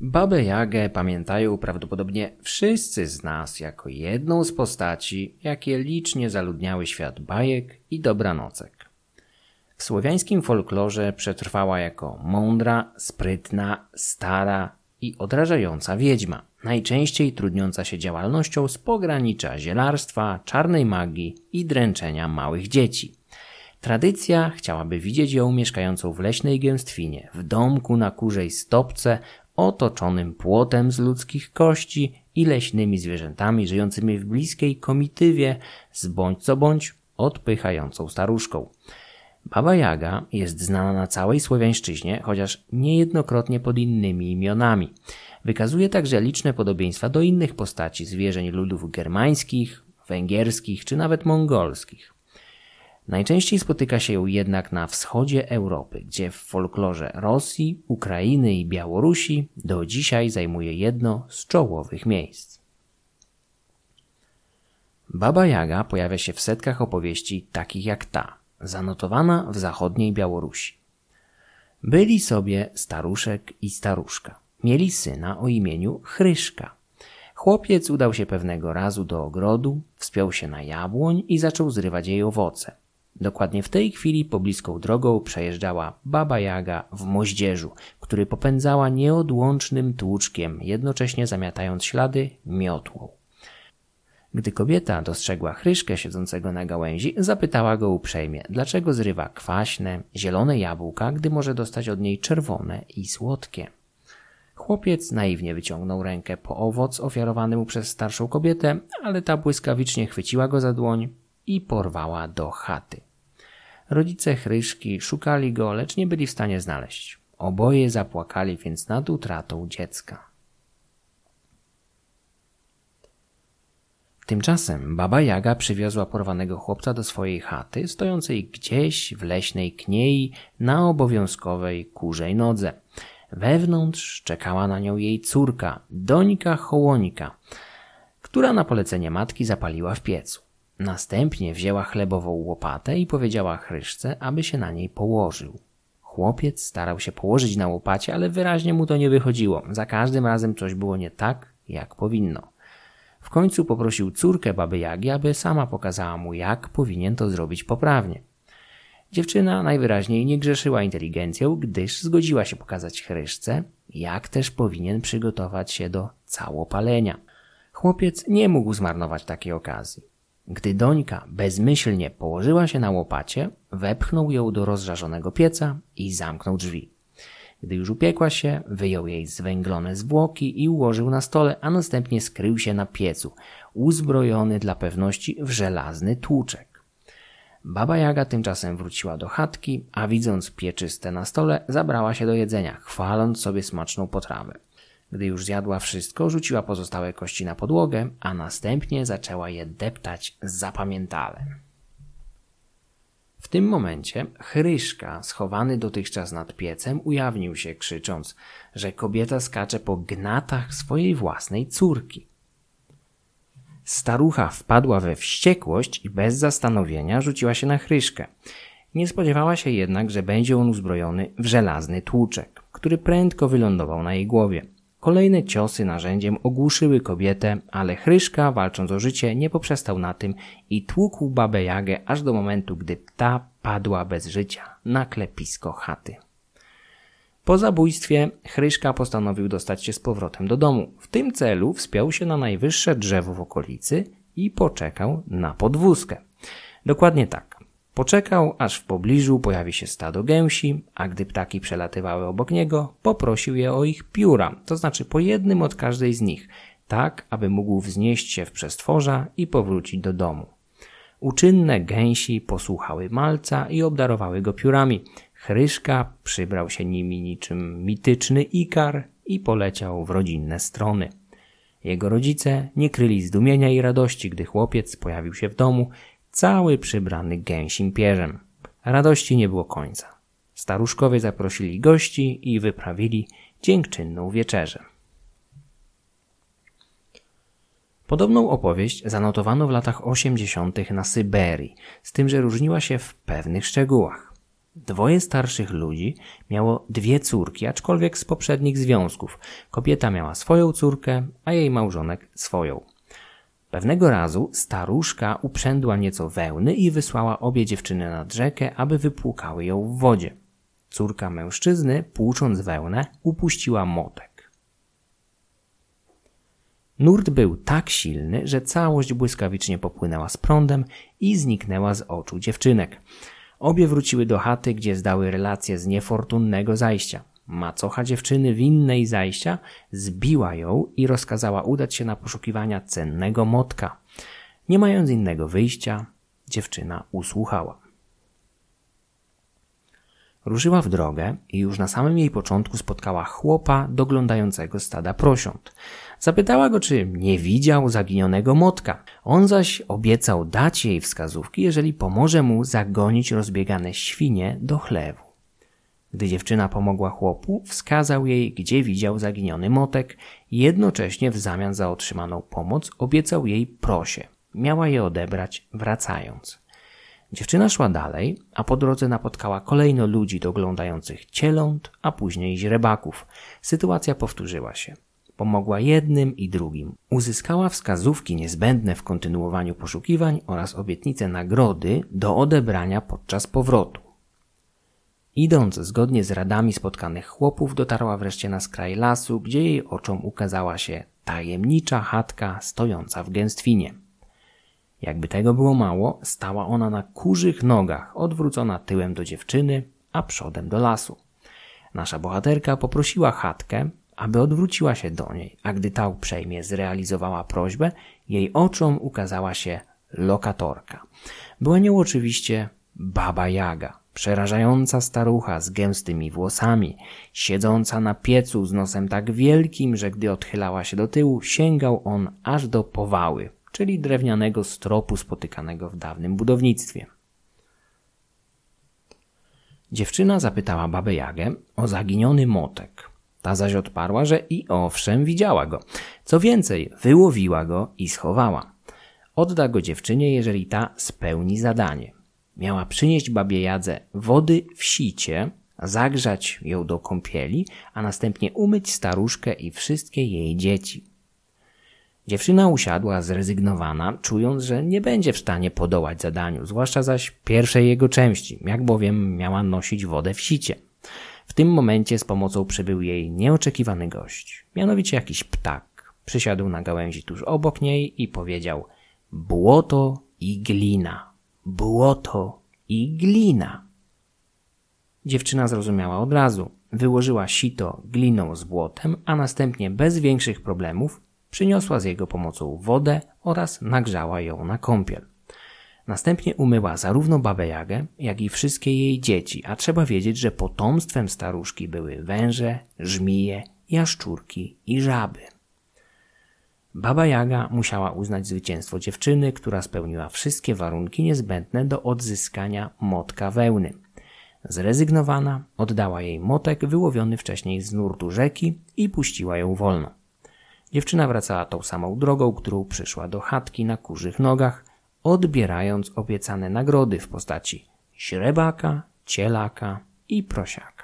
Babę Jagę pamiętają prawdopodobnie wszyscy z nas jako jedną z postaci, jakie licznie zaludniały świat bajek i dobranocek. W słowiańskim folklorze przetrwała jako mądra, sprytna, stara i odrażająca wiedźma, najczęściej trudniąca się działalnością z pogranicza zielarstwa, czarnej magii i dręczenia małych dzieci. Tradycja chciałaby widzieć ją mieszkającą w leśnej gęstwinie, w domku na kurzej stopce, otoczonym płotem z ludzkich kości i leśnymi zwierzętami żyjącymi w bliskiej komitywie z bądź co bądź odpychającą staruszką. Baba Jaga jest znana na całej Słowiańszczyźnie, chociaż niejednokrotnie pod innymi imionami. Wykazuje także liczne podobieństwa do innych postaci zwierzeń ludów germańskich, węgierskich czy nawet mongolskich. Najczęściej spotyka się ją jednak na wschodzie Europy, gdzie w folklorze Rosji, Ukrainy i Białorusi do dzisiaj zajmuje jedno z czołowych miejsc. Baba Jaga pojawia się w setkach opowieści takich jak ta, zanotowana w zachodniej Białorusi. Byli sobie staruszek i staruszka. Mieli syna o imieniu Chryszka. Chłopiec udał się pewnego razu do ogrodu, wspiął się na jabłoń i zaczął zrywać jej owoce. Dokładnie w tej chwili pobliską drogą przejeżdżała Baba Jaga w moździerzu, który popędzała nieodłącznym tłuczkiem, jednocześnie zamiatając ślady miotłą. Gdy kobieta dostrzegła chryszkę siedzącego na gałęzi, zapytała go uprzejmie, dlaczego zrywa kwaśne, zielone jabłka, gdy może dostać od niej czerwone i słodkie. Chłopiec naiwnie wyciągnął rękę po owoc ofiarowany mu przez starszą kobietę, ale ta błyskawicznie chwyciła go za dłoń i porwała do chaty. Rodzice Chryszki szukali go, lecz nie byli w stanie znaleźć. Oboje zapłakali więc nad utratą dziecka. Tymczasem baba Jaga przywiozła porwanego chłopca do swojej chaty, stojącej gdzieś w leśnej kniei na obowiązkowej kurzej nodze. Wewnątrz czekała na nią jej córka, Donika Hołonika, która na polecenie matki zapaliła w piecu. Następnie wzięła chlebową łopatę i powiedziała Chryszce, aby się na niej położył. Chłopiec starał się położyć na łopacie, ale wyraźnie mu to nie wychodziło. Za każdym razem coś było nie tak, jak powinno. W końcu poprosił córkę baby Jagi, aby sama pokazała mu, jak powinien to zrobić poprawnie. Dziewczyna najwyraźniej nie grzeszyła inteligencją, gdyż zgodziła się pokazać Chryszce, jak też powinien przygotować się do całopalenia. Chłopiec nie mógł zmarnować takiej okazji. Gdy Dońka bezmyślnie położyła się na łopacie, wepchnął ją do rozżarzonego pieca i zamknął drzwi. Gdy już upiekła się, wyjął jej zwęglone zwłoki i ułożył na stole, a następnie skrył się na piecu, uzbrojony dla pewności w żelazny tłuczek. Baba Jaga tymczasem wróciła do chatki, a widząc pieczyste na stole, zabrała się do jedzenia, chwaląc sobie smaczną potrawę. Gdy już zjadła wszystko, rzuciła pozostałe kości na podłogę, a następnie zaczęła je deptać zapamiętale. W tym momencie Chryszka, schowany dotychczas nad piecem, ujawnił się, krzycząc, że kobieta skacze po gnatach swojej własnej córki. Starucha wpadła we wściekłość i bez zastanowienia rzuciła się na Chryszkę. Nie spodziewała się jednak, że będzie on uzbrojony w żelazny tłuczek, który prędko wylądował na jej głowie. Kolejne ciosy narzędziem ogłuszyły kobietę, ale Chryszka, walcząc o życie, nie poprzestał na tym i tłukł babę Jagę aż do momentu, gdy ta padła bez życia na klepisko chaty. Po zabójstwie Chryszka postanowił dostać się z powrotem do domu. W tym celu wspiął się na najwyższe drzewo w okolicy i poczekał na podwózkę. Dokładnie tak. Poczekał, aż w pobliżu pojawi się stado gęsi, a gdy ptaki przelatywały obok niego, poprosił je o ich pióra, to znaczy po jednym od każdej z nich, tak aby mógł wznieść się w przestworza i powrócić do domu. Uczynne gęsi posłuchały malca i obdarowały go piórami. Chryszka przybrał się nimi niczym mityczny ikar i poleciał w rodzinne strony. Jego rodzice nie kryli zdumienia i radości, gdy chłopiec pojawił się w domu cały przybrany gęsim pierzem. Radości nie było końca. Staruszkowie zaprosili gości i wyprawili dziękczynną wieczerzę. Podobną opowieść zanotowano w latach 80. na Syberii, z tym, że różniła się w pewnych szczegółach. Dwoje starszych ludzi miało dwie córki, aczkolwiek z poprzednich związków. Kobieta miała swoją córkę, a jej małżonek swoją. Pewnego razu staruszka uprzędła nieco wełny i wysłała obie dziewczyny nad rzekę, aby wypłukały ją w wodzie. Córka mężczyzny, płucząc wełnę, upuściła motek. Nurt był tak silny, że całość błyskawicznie popłynęła z prądem i zniknęła z oczu dziewczynek. Obie wróciły do chaty, gdzie zdały relację z niefortunnego zajścia. Macocha dziewczyny winnej zajścia zbiła ją i rozkazała udać się na poszukiwania cennego motka. Nie mając innego wyjścia, dziewczyna usłuchała. Ruszyła w drogę i już na samym jej początku spotkała chłopa doglądającego stada prosiąt. Zapytała go, czy nie widział zaginionego motka. On zaś obiecał dać jej wskazówki, jeżeli pomoże mu zagonić rozbiegane świnie do chlewu. Gdy dziewczyna pomogła chłopu, wskazał jej, gdzie widział zaginiony motek jednocześnie w zamian za otrzymaną pomoc obiecał jej prosie. Miała je odebrać wracając. Dziewczyna szła dalej, a po drodze napotkała kolejno ludzi doglądających cieląt, a później źrebaków. Sytuacja powtórzyła się. Pomogła jednym i drugim. Uzyskała wskazówki niezbędne w kontynuowaniu poszukiwań oraz obietnicę nagrody do odebrania podczas powrotu. Idąc zgodnie z radami spotkanych chłopów, dotarła wreszcie na skraj lasu, gdzie jej oczom ukazała się tajemnicza chatka stojąca w gęstwinie. Jakby tego było mało, stała ona na kurzych nogach, odwrócona tyłem do dziewczyny, a przodem do lasu. Nasza bohaterka poprosiła chatkę, aby odwróciła się do niej, a gdy ta uprzejmie zrealizowała prośbę, jej oczom ukazała się lokatorka. Była nią oczywiście Baba Jaga, przerażająca starucha z gęstymi włosami, siedząca na piecu z nosem tak wielkim, że gdy odchylała się do tyłu, sięgał on aż do powały, czyli drewnianego stropu spotykanego w dawnym budownictwie. Dziewczyna zapytała babę Jagę o zaginiony motek. Ta zaś odparła, że i owszem widziała go. Co więcej, wyłowiła go i schowała. Odda go dziewczynie, jeżeli ta spełni zadanie. Miała przynieść babie Jadze wody w sicie, zagrzać ją do kąpieli, a następnie umyć staruszkę i wszystkie jej dzieci. Dziewczyna usiadła zrezygnowana, czując, że nie będzie w stanie podołać zadaniu, zwłaszcza zaś pierwszej jego części, jak bowiem miała nosić wodę w sicie. W tym momencie z pomocą przybył jej nieoczekiwany gość, mianowicie jakiś ptak. Przysiadł na gałęzi tuż obok niej i powiedział błoto i glina, błoto i glina. Dziewczyna zrozumiała od razu. Wyłożyła sito gliną z błotem, a następnie bez większych problemów Przyniosła z jego pomocą wodę oraz nagrzała ją na kąpiel. Następnie umyła zarówno babę Jagę, jak i wszystkie jej dzieci, a trzeba wiedzieć, że potomstwem staruszki były węże, żmije, jaszczurki i żaby. Baba Jaga musiała uznać zwycięstwo dziewczyny, która spełniła wszystkie warunki niezbędne do odzyskania motka wełny. Zrezygnowana, oddała jej motek wyłowiony wcześniej z nurtu rzeki i puściła ją wolno. Dziewczyna wracała tą samą drogą, którą przyszła do chatki na kurzych nogach, odbierając obiecane nagrody w postaci źrebaka, cielaka i prosiaka.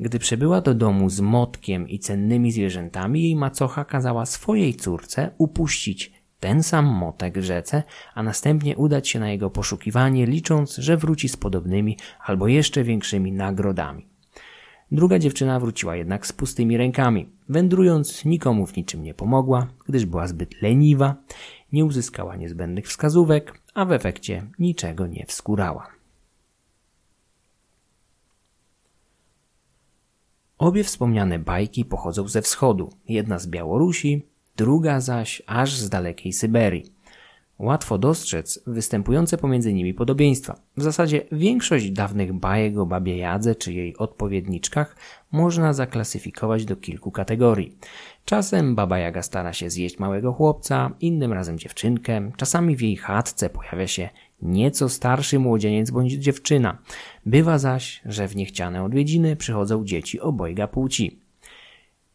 Gdy przybyła do domu z motkiem i cennymi zwierzętami, jej macocha kazała swojej córce upuścić ten sam motek rzece, a następnie udać się na jego poszukiwanie, licząc, że wróci z podobnymi albo jeszcze większymi nagrodami. Druga dziewczyna wróciła jednak z pustymi rękami. Wędrując, nikomu w niczym nie pomogła, gdyż była zbyt leniwa, nie uzyskała niezbędnych wskazówek, a w efekcie niczego nie wskurała. Obie wspomniane bajki pochodzą ze wschodu, jedna z Białorusi, druga zaś aż z dalekiej Syberii. Łatwo dostrzec występujące pomiędzy nimi podobieństwa. W zasadzie większość dawnych bajek o babie Jadze czy jej odpowiedniczkach można zaklasyfikować do kilku kategorii. Czasem baba Jaga stara się zjeść małego chłopca, innym razem dziewczynkę, czasami w jej chatce pojawia się nieco starszy młodzieniec bądź dziewczyna. Bywa zaś, że w niechciane odwiedziny przychodzą dzieci obojga płci.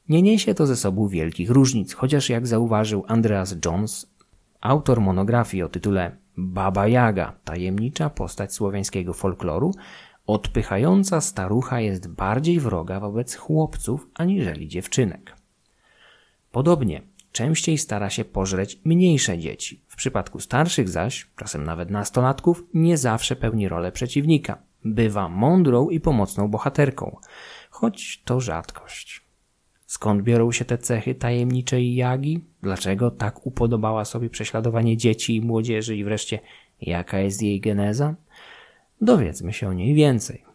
Nie niesie to ze sobą wielkich różnic, chociaż jak zauważył Andreas Jones, autor monografii o tytule Baba Jaga, tajemnicza postać słowiańskiego folkloru, odpychająca starucha jest bardziej wroga wobec chłopców aniżeli dziewczynek. Podobnie częściej stara się pożreć mniejsze dzieci. W przypadku starszych zaś, czasem nawet nastolatków, nie zawsze pełni rolę przeciwnika. Bywa mądrą i pomocną bohaterką, choć to rzadkość. Skąd biorą się te cechy tajemniczej Jagi? Dlaczego tak upodobała sobie prześladowanie dzieci i młodzieży i wreszcie jaka jest jej geneza? Dowiedzmy się o niej więcej.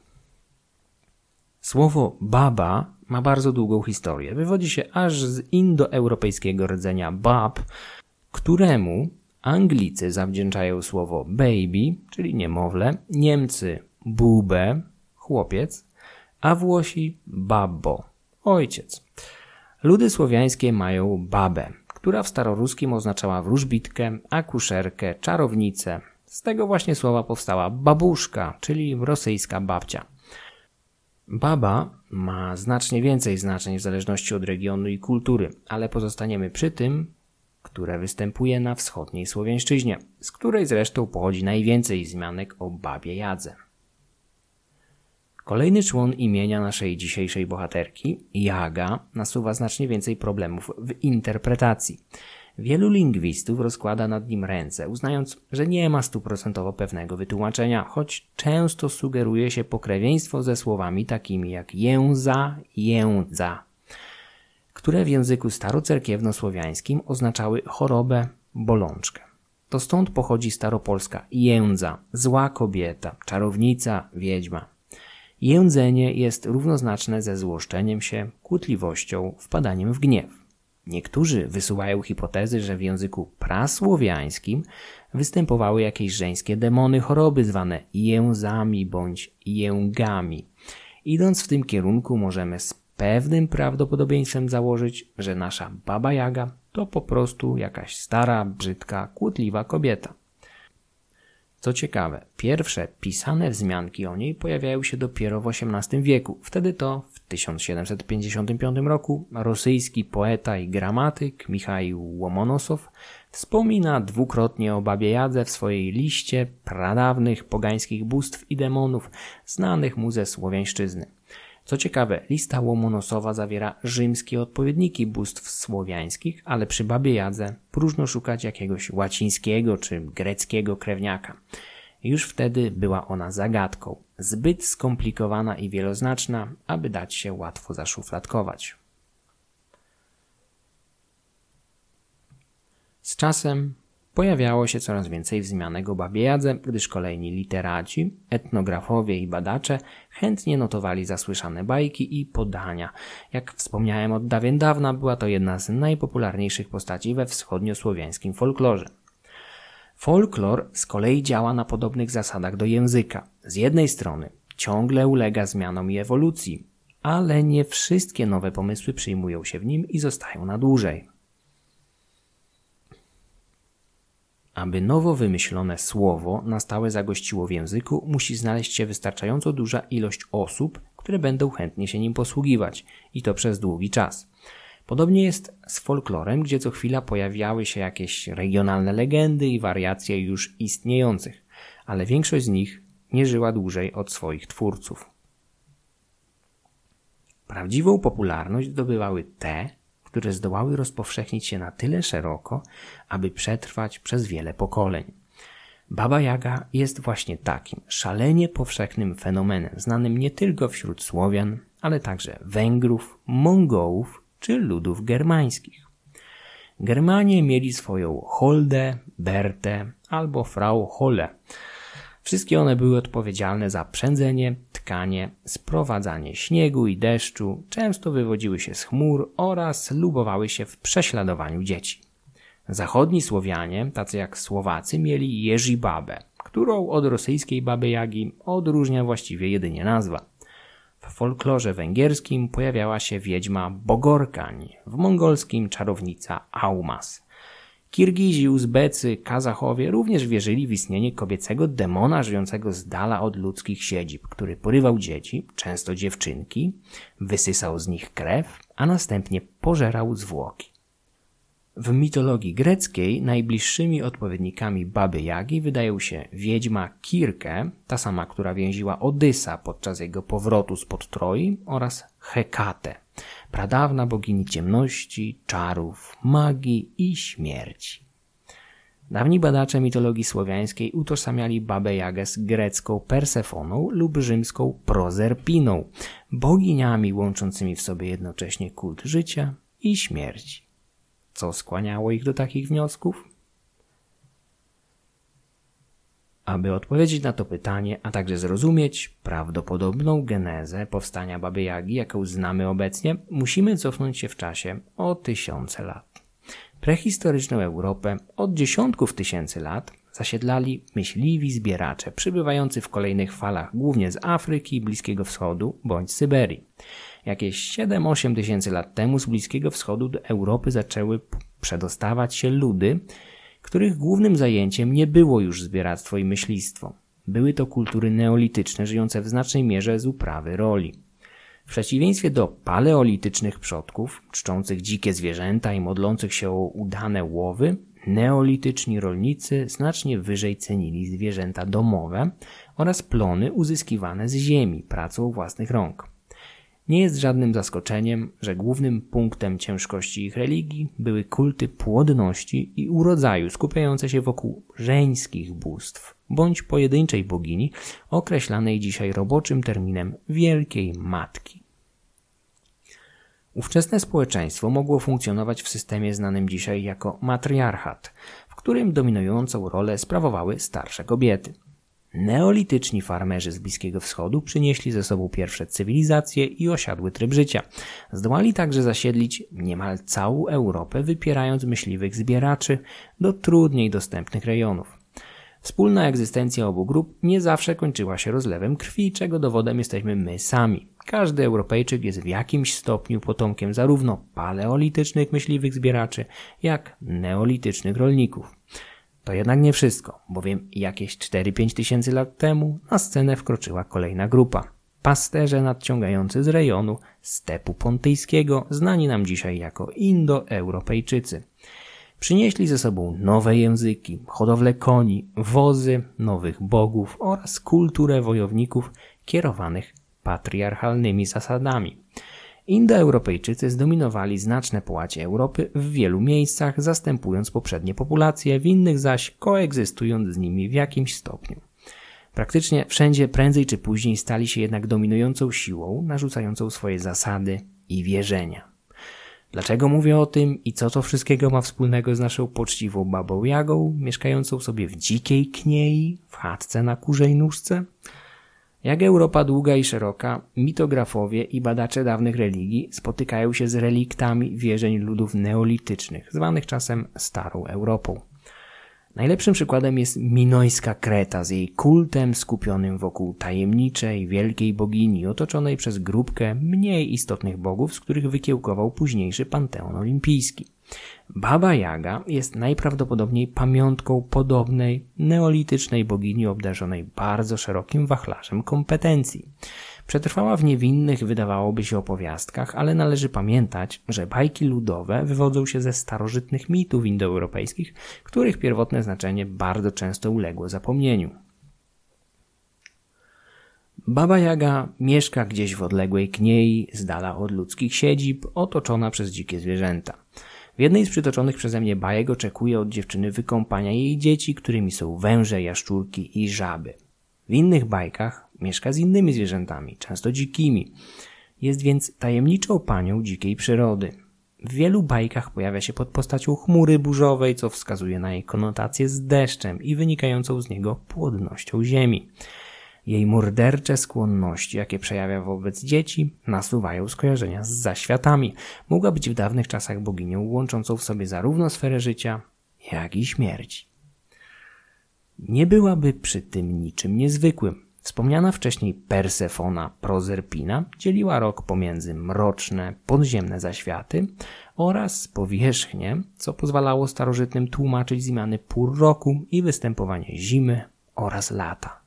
Słowo baba ma bardzo długą historię. Wywodzi się aż z indoeuropejskiego rdzenia bab, któremu Anglicy zawdzięczają słowo baby, czyli niemowlę, Niemcy bube, chłopiec, a Włosi babbo, ojciec. Ludy słowiańskie mają babę, która w staroruskim oznaczała wróżbitkę, akuszerkę, czarownicę. Z tego właśnie słowa powstała babuszka, czyli rosyjska babcia. Baba ma znacznie więcej znaczeń w zależności od regionu i kultury, ale pozostaniemy przy tym, które występuje na wschodniej Słowiańszczyźnie, z której zresztą pochodzi najwięcej zmianek o babie Jadze. Kolejny człon imienia naszej dzisiejszej bohaterki, Jaga, nasuwa znacznie więcej problemów w interpretacji. Wielu lingwistów rozkłada nad nim ręce, uznając, że nie ma stuprocentowo pewnego wytłumaczenia, choć często sugeruje się pokrewieństwo ze słowami takimi jak jęza, jędza, które w języku starocerkiewnosłowiańskim oznaczały chorobę, bolączkę. To stąd pochodzi staropolska jędza, zła kobieta, czarownica, wiedźma. Jędzenie jest równoznaczne ze złoszczeniem się, kłótliwością, wpadaniem w gniew. Niektórzy wysuwają hipotezy, że w języku prasłowiańskim występowały jakieś żeńskie demony choroby zwane jęzami bądź jęgami. Idąc w tym kierunku możemy z pewnym prawdopodobieństwem założyć, że nasza baba Jaga to po prostu jakaś stara, brzydka, kłótliwa kobieta. Co ciekawe, pierwsze pisane wzmianki o niej pojawiają się dopiero w XVIII wieku. Wtedy to 1755 roku rosyjski poeta i gramatyk Michał Łomonosow wspomina dwukrotnie o babie Jadze w swojej liście pradawnych pogańskich bóstw i demonów znanych mu ze Słowiańszczyzny. Co ciekawe, lista Łomonosowa zawiera rzymskie odpowiedniki bóstw słowiańskich, ale przy babie Jadze próżno szukać jakiegoś łacińskiego czy greckiego krewniaka. Już wtedy była ona zagadką, zbyt skomplikowana i wieloznaczna, aby dać się łatwo zaszufladkować. Z czasem Pojawiało się coraz więcej wzmianek o gdyż kolejni literaci, etnografowie i badacze chętnie notowali zasłyszane bajki i podania. Jak wspomniałem od dawien dawna, była to jedna z najpopularniejszych postaci we wschodniosłowiańskim folklorze. Folklor z kolei działa na podobnych zasadach do języka. Z jednej strony ciągle ulega zmianom i ewolucji, ale nie wszystkie nowe pomysły przyjmują się w nim i zostają na dłużej. Aby nowo wymyślone słowo na stałe zagościło w języku, musi znaleźć się wystarczająco duża ilość osób, które będą chętnie się nim posługiwać i to przez długi czas. Podobnie jest z folklorem, gdzie co chwila pojawiały się jakieś regionalne legendy i wariacje już istniejących, ale większość z nich nie żyła dłużej od swoich twórców. Prawdziwą popularność zdobywały te, które zdołały rozpowszechnić się na tyle szeroko, aby przetrwać przez wiele pokoleń. Baba Jaga jest właśnie takim szalenie powszechnym fenomenem, znanym nie tylko wśród Słowian, ale także Węgrów, Mongołów czy ludów germańskich. Germanie mieli swoją Holdę, Bertę albo Frau Holle. Wszystkie one były odpowiedzialne za przędzenie, tkanie, sprowadzanie śniegu i deszczu, często wywodziły się z chmur oraz lubowały się w prześladowaniu dzieci. Zachodni Słowianie, tacy jak Słowacy, mieli Jeżibabę, którą od rosyjskiej baby Jagi odróżnia właściwie jedynie nazwa. W folklorze węgierskim pojawiała się wiedźma Bogorkań, w mongolskim czarownica Aumas. Kirgizi, Uzbecy, Kazachowie również wierzyli w istnienie kobiecego demona żyjącego z dala od ludzkich siedzib, który porywał dzieci, często dziewczynki, wysysał z nich krew, a następnie pożerał zwłoki. W mitologii greckiej najbliższymi odpowiednikami Baby Jagi wydają się wiedźma Kirke, ta sama, która więziła Odysa podczas jego powrotu spod Troi oraz Hekate, pradawna bogini ciemności, czarów, magii i śmierci. Dawni badacze mitologii słowiańskiej utożsamiali Babę Jagę z grecką Persefoną lub rzymską Prozerpiną, boginiami łączącymi w sobie jednocześnie kult życia i śmierci. Co skłaniało ich do takich wniosków? Aby odpowiedzieć na to pytanie, a także zrozumieć prawdopodobną genezę powstania Baby Jagi, jaką znamy obecnie, musimy cofnąć się w czasie o tysiące lat. Prehistoryczną Europę od dziesiątków tysięcy lat zasiedlali myśliwi zbieracze przybywający w kolejnych falach głównie z Afryki, Bliskiego Wschodu bądź Syberii. Jakieś 7-8 tysięcy lat temu z Bliskiego Wschodu do Europy zaczęły przedostawać się ludy, których głównym zajęciem nie było już zbieractwo i myślistwo. Były to kultury neolityczne, żyjące w znacznej mierze z uprawy roli. W przeciwieństwie do paleolitycznych przodków, czczących dzikie zwierzęta i modlących się o udane łowy, neolityczni rolnicy znacznie wyżej cenili zwierzęta domowe oraz plony uzyskiwane z ziemi pracą własnych rąk. Nie jest żadnym zaskoczeniem, że głównym punktem ciężkości ich religii były kulty płodności i urodzaju skupiające się wokół żeńskich bóstw bądź pojedynczej bogini określanej dzisiaj roboczym terminem Wielkiej Matki. Ówczesne społeczeństwo mogło funkcjonować w systemie znanym dzisiaj jako matriarchat, w którym dominującą rolę sprawowały starsze kobiety. Neolityczni farmerzy z Bliskiego Wschodu przynieśli ze sobą pierwsze cywilizacje i osiadły tryb życia. Zdołali także zasiedlić niemal całą Europę, wypierając myśliwych zbieraczy do trudniej dostępnych rejonów. Wspólna egzystencja obu grup nie zawsze kończyła się rozlewem krwi, czego dowodem jesteśmy my sami. Każdy Europejczyk jest w jakimś stopniu potomkiem zarówno paleolitycznych myśliwych zbieraczy, jak neolitycznych rolników. To jednak nie wszystko, bowiem jakieś 4-5 tysięcy lat temu na scenę wkroczyła kolejna grupa. Pasterze nadciągający z rejonu stepu pontyjskiego, znani nam dzisiaj jako Indo-Europejczycy. Przynieśli ze sobą nowe języki, hodowlę koni, wozy, nowych bogów oraz kulturę wojowników kierowanych patriarchalnymi zasadami. Indoeuropejczycy zdominowali znaczne połacie Europy w wielu miejscach, zastępując poprzednie populacje, w innych zaś koegzystując z nimi w jakimś stopniu. Praktycznie wszędzie prędzej czy później stali się jednak dominującą siłą, narzucającą swoje zasady i wierzenia. Dlaczego mówię o tym i co to wszystkiego ma wspólnego z naszą poczciwą babą Jagą, mieszkającą sobie w dzikiej kniei, w chatce na kurzej nóżce? Jak Europa długa i szeroka, mitografowie i badacze dawnych religii spotykają się z reliktami wierzeń ludów neolitycznych, zwanych czasem Starą Europą. Najlepszym przykładem jest minojska Kreta z jej kultem skupionym wokół tajemniczej, wielkiej bogini otoczonej przez grupkę mniej istotnych bogów, z których wykiełkował późniejszy panteon olimpijski. Baba Jaga jest najprawdopodobniej pamiątką podobnej neolitycznej bogini obdarzonej bardzo szerokim wachlarzem kompetencji. Przetrwała w niewinnych, wydawałoby się, opowiastkach, ale należy pamiętać, że bajki ludowe wywodzą się ze starożytnych mitów indoeuropejskich, których pierwotne znaczenie bardzo często uległo zapomnieniu. Baba Jaga mieszka gdzieś w odległej kniei, z dala od ludzkich siedzib, otoczona przez dzikie zwierzęta. W jednej z przytoczonych przeze mnie bajek oczekuje od dziewczyny wykąpania jej dzieci, którymi są węże, jaszczurki i żaby. W innych bajkach mieszka z innymi zwierzętami, często dzikimi. Jest więc tajemniczą panią dzikiej przyrody. W wielu bajkach pojawia się pod postacią chmury burzowej, co wskazuje na jej konotację z deszczem i wynikającą z niego płodnością ziemi. Jej mordercze skłonności, jakie przejawia wobec dzieci, nasuwają skojarzenia z zaświatami. Mogła być w dawnych czasach boginią łączącą w sobie zarówno sferę życia, jak i śmierci. Nie byłaby przy tym niczym niezwykłym. Wspomniana wcześniej Persefona Prozerpina dzieliła rok pomiędzy mroczne, podziemne zaświaty oraz powierzchnię, co pozwalało starożytnym tłumaczyć zmiany pór roku i występowanie zimy oraz lata.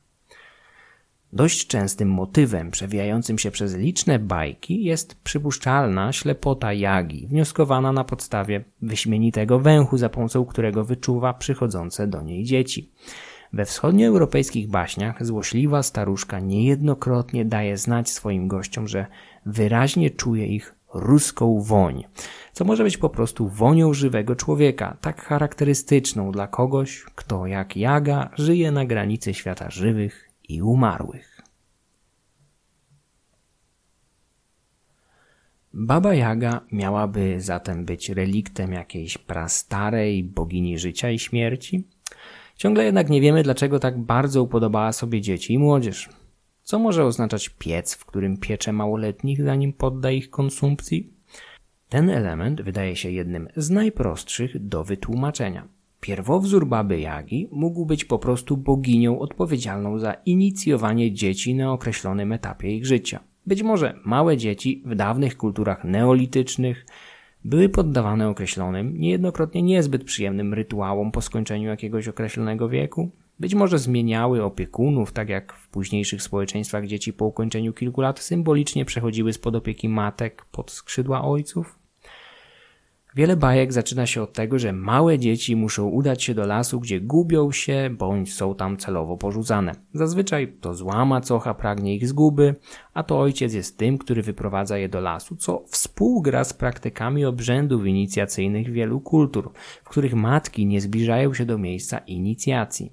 Dość częstym motywem przewijającym się przez liczne bajki jest przypuszczalna ślepota Jagi, wnioskowana na podstawie wyśmienitego węchu, za pomocą którego wyczuwa przychodzące do niej dzieci. We wschodnioeuropejskich baśniach złośliwa staruszka niejednokrotnie daje znać swoim gościom, że wyraźnie czuje ich ruską woń, co może być po prostu wonią żywego człowieka, tak charakterystyczną dla kogoś, kto jak jaga żyje na granicy świata żywych i umarłych. Baba Jaga miałaby zatem być reliktem jakiejś prastarej bogini życia i śmierci? Ciągle jednak nie wiemy, dlaczego tak bardzo upodobała sobie dzieci i młodzież. Co może oznaczać piec, w którym piecze małoletnich, zanim podda ich konsumpcji? Ten element wydaje się jednym z najprostszych do wytłumaczenia. Pierwowzór baby Jagi mógł być po prostu boginią odpowiedzialną za inicjowanie dzieci na określonym etapie ich życia. Być może małe dzieci w dawnych kulturach neolitycznych były poddawane określonym, niejednokrotnie niezbyt przyjemnym rytuałom po skończeniu jakiegoś określonego wieku. Być może zmieniały opiekunów, tak jak w późniejszych społeczeństwach dzieci po ukończeniu kilku lat symbolicznie przechodziły spod opieki matek pod skrzydła ojców. Wiele bajek zaczyna się od tego, że małe dzieci muszą udać się do lasu, gdzie gubią się bądź są tam celowo porzucane. Zazwyczaj to zła macocha pragnie ich zguby, a to ojciec jest tym, który wyprowadza je do lasu, co współgra z praktykami obrzędów inicjacyjnych wielu kultur, w których matki nie zbliżają się do miejsca inicjacji.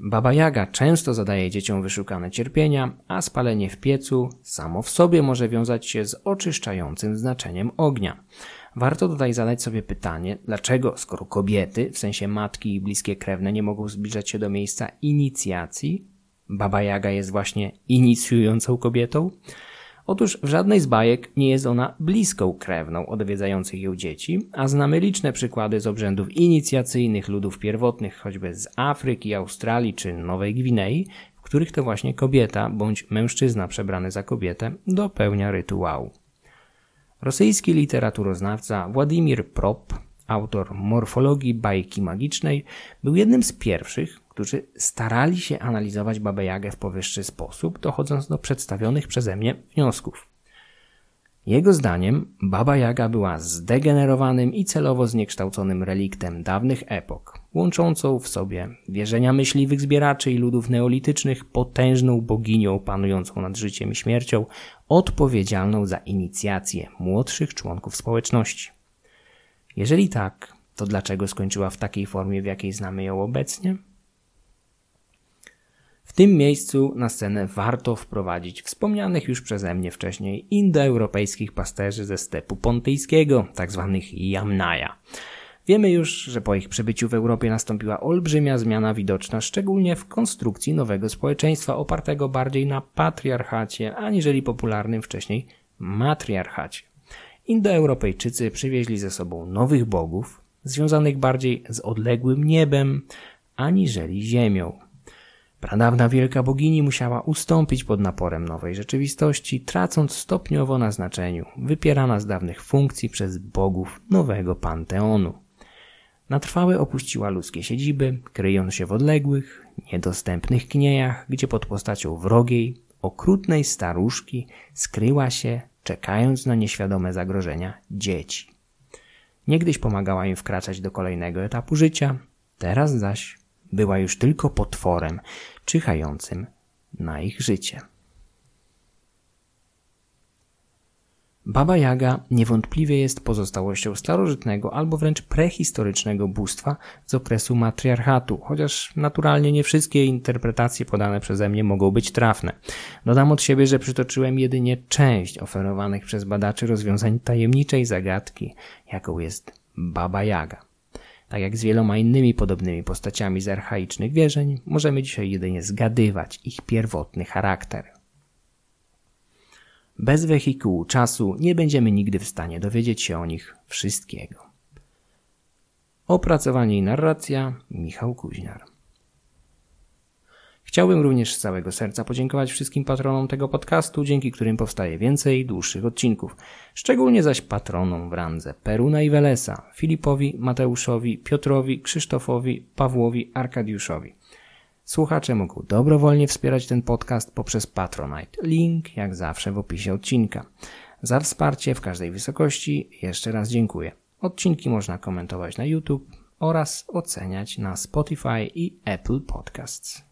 Baba Jaga często zadaje dzieciom wyszukane cierpienia, a spalenie w piecu samo w sobie może wiązać się z oczyszczającym znaczeniem ognia. Warto tutaj zadać sobie pytanie, dlaczego skoro kobiety, w sensie matki i bliskie krewne, nie mogą zbliżać się do miejsca inicjacji, Baba Jaga jest właśnie inicjującą kobietą? Otóż w żadnej z bajek nie jest ona bliską krewną odwiedzających ją dzieci, a znamy liczne przykłady z obrzędów inicjacyjnych ludów pierwotnych, choćby z Afryki, Australii czy Nowej Gwinei, w których to właśnie kobieta bądź mężczyzna przebrany za kobietę dopełnia rytuału. Rosyjski literaturoznawca Władimir Prop, autor morfologii bajki magicznej, był jednym z pierwszych, którzy starali się analizować Babę Jagę w powyższy sposób, dochodząc do przedstawionych przeze mnie wniosków. Jego zdaniem Baba Jaga była zdegenerowanym i celowo zniekształconym reliktem dawnych epok, łączącą w sobie wierzenia myśliwych zbieraczy i ludów neolitycznych potężną boginią panującą nad życiem i śmiercią, odpowiedzialną za inicjację młodszych członków społeczności. Jeżeli tak, to dlaczego skończyła w takiej formie, w jakiej znamy ją obecnie? Tym miejscu na scenę warto wprowadzić wspomnianych już przeze mnie wcześniej indoeuropejskich pasterzy ze stepu pontyjskiego. Tak Jamnaja. Wiemy już, że po ich przybyciu w Europie nastąpiła olbrzymia zmiana widoczna, szczególnie w konstrukcji nowego społeczeństwa opartego bardziej na patriarchacie, aniżeli popularnym wcześniej matriarchacie. Indoeuropejczycy przywieźli ze sobą nowych bogów, związanych bardziej z odległym niebem, aniżeli ziemią. Pradawna wielka bogini musiała ustąpić pod naporem nowej rzeczywistości, tracąc stopniowo na znaczeniu, wypierana z dawnych funkcji przez bogów nowego panteonu. Na trwałe opuściła ludzkie siedziby, kryjąc się w odległych, niedostępnych kniejach, gdzie pod postacią wrogiej, okrutnej staruszki skryła się, czekając na nieświadome zagrożenia, dzieci. Niegdyś pomagała im wkraczać do kolejnego etapu życia, teraz zaś była już tylko potworem czyhającym na ich życie. Baba Jaga niewątpliwie jest pozostałością starożytnego albo wręcz prehistorycznego bóstwa z okresu matriarchatu, chociaż naturalnie nie wszystkie interpretacje podane przeze mnie mogą być trafne. Dodam od siebie, że przytoczyłem jedynie część oferowanych przez badaczy rozwiązań tajemniczej zagadki, jaką jest Baba Jaga. Tak jak z wieloma innymi podobnymi postaciami z archaicznych wierzeń, możemy dzisiaj jedynie zgadywać ich pierwotny charakter. Bez wehikułu czasu nie będziemy nigdy w stanie dowiedzieć się o nich wszystkiego. Opracowanie i narracja Michał Kuźniar. Chciałbym również z całego serca podziękować wszystkim patronom tego podcastu, dzięki którym powstaje więcej dłuższych odcinków. Szczególnie zaś patronom w randze Peruna i Welesa, Filipowi, Mateuszowi, Piotrowi, Krzysztofowi, Pawłowi, Arkadiuszowi. Słuchacze mogą dobrowolnie wspierać ten podcast poprzez Patronite. Link jak zawsze w opisie odcinka. Za wsparcie w każdej wysokości jeszcze raz dziękuję. Odcinki można komentować na YouTube oraz oceniać na Spotify i Apple Podcasts.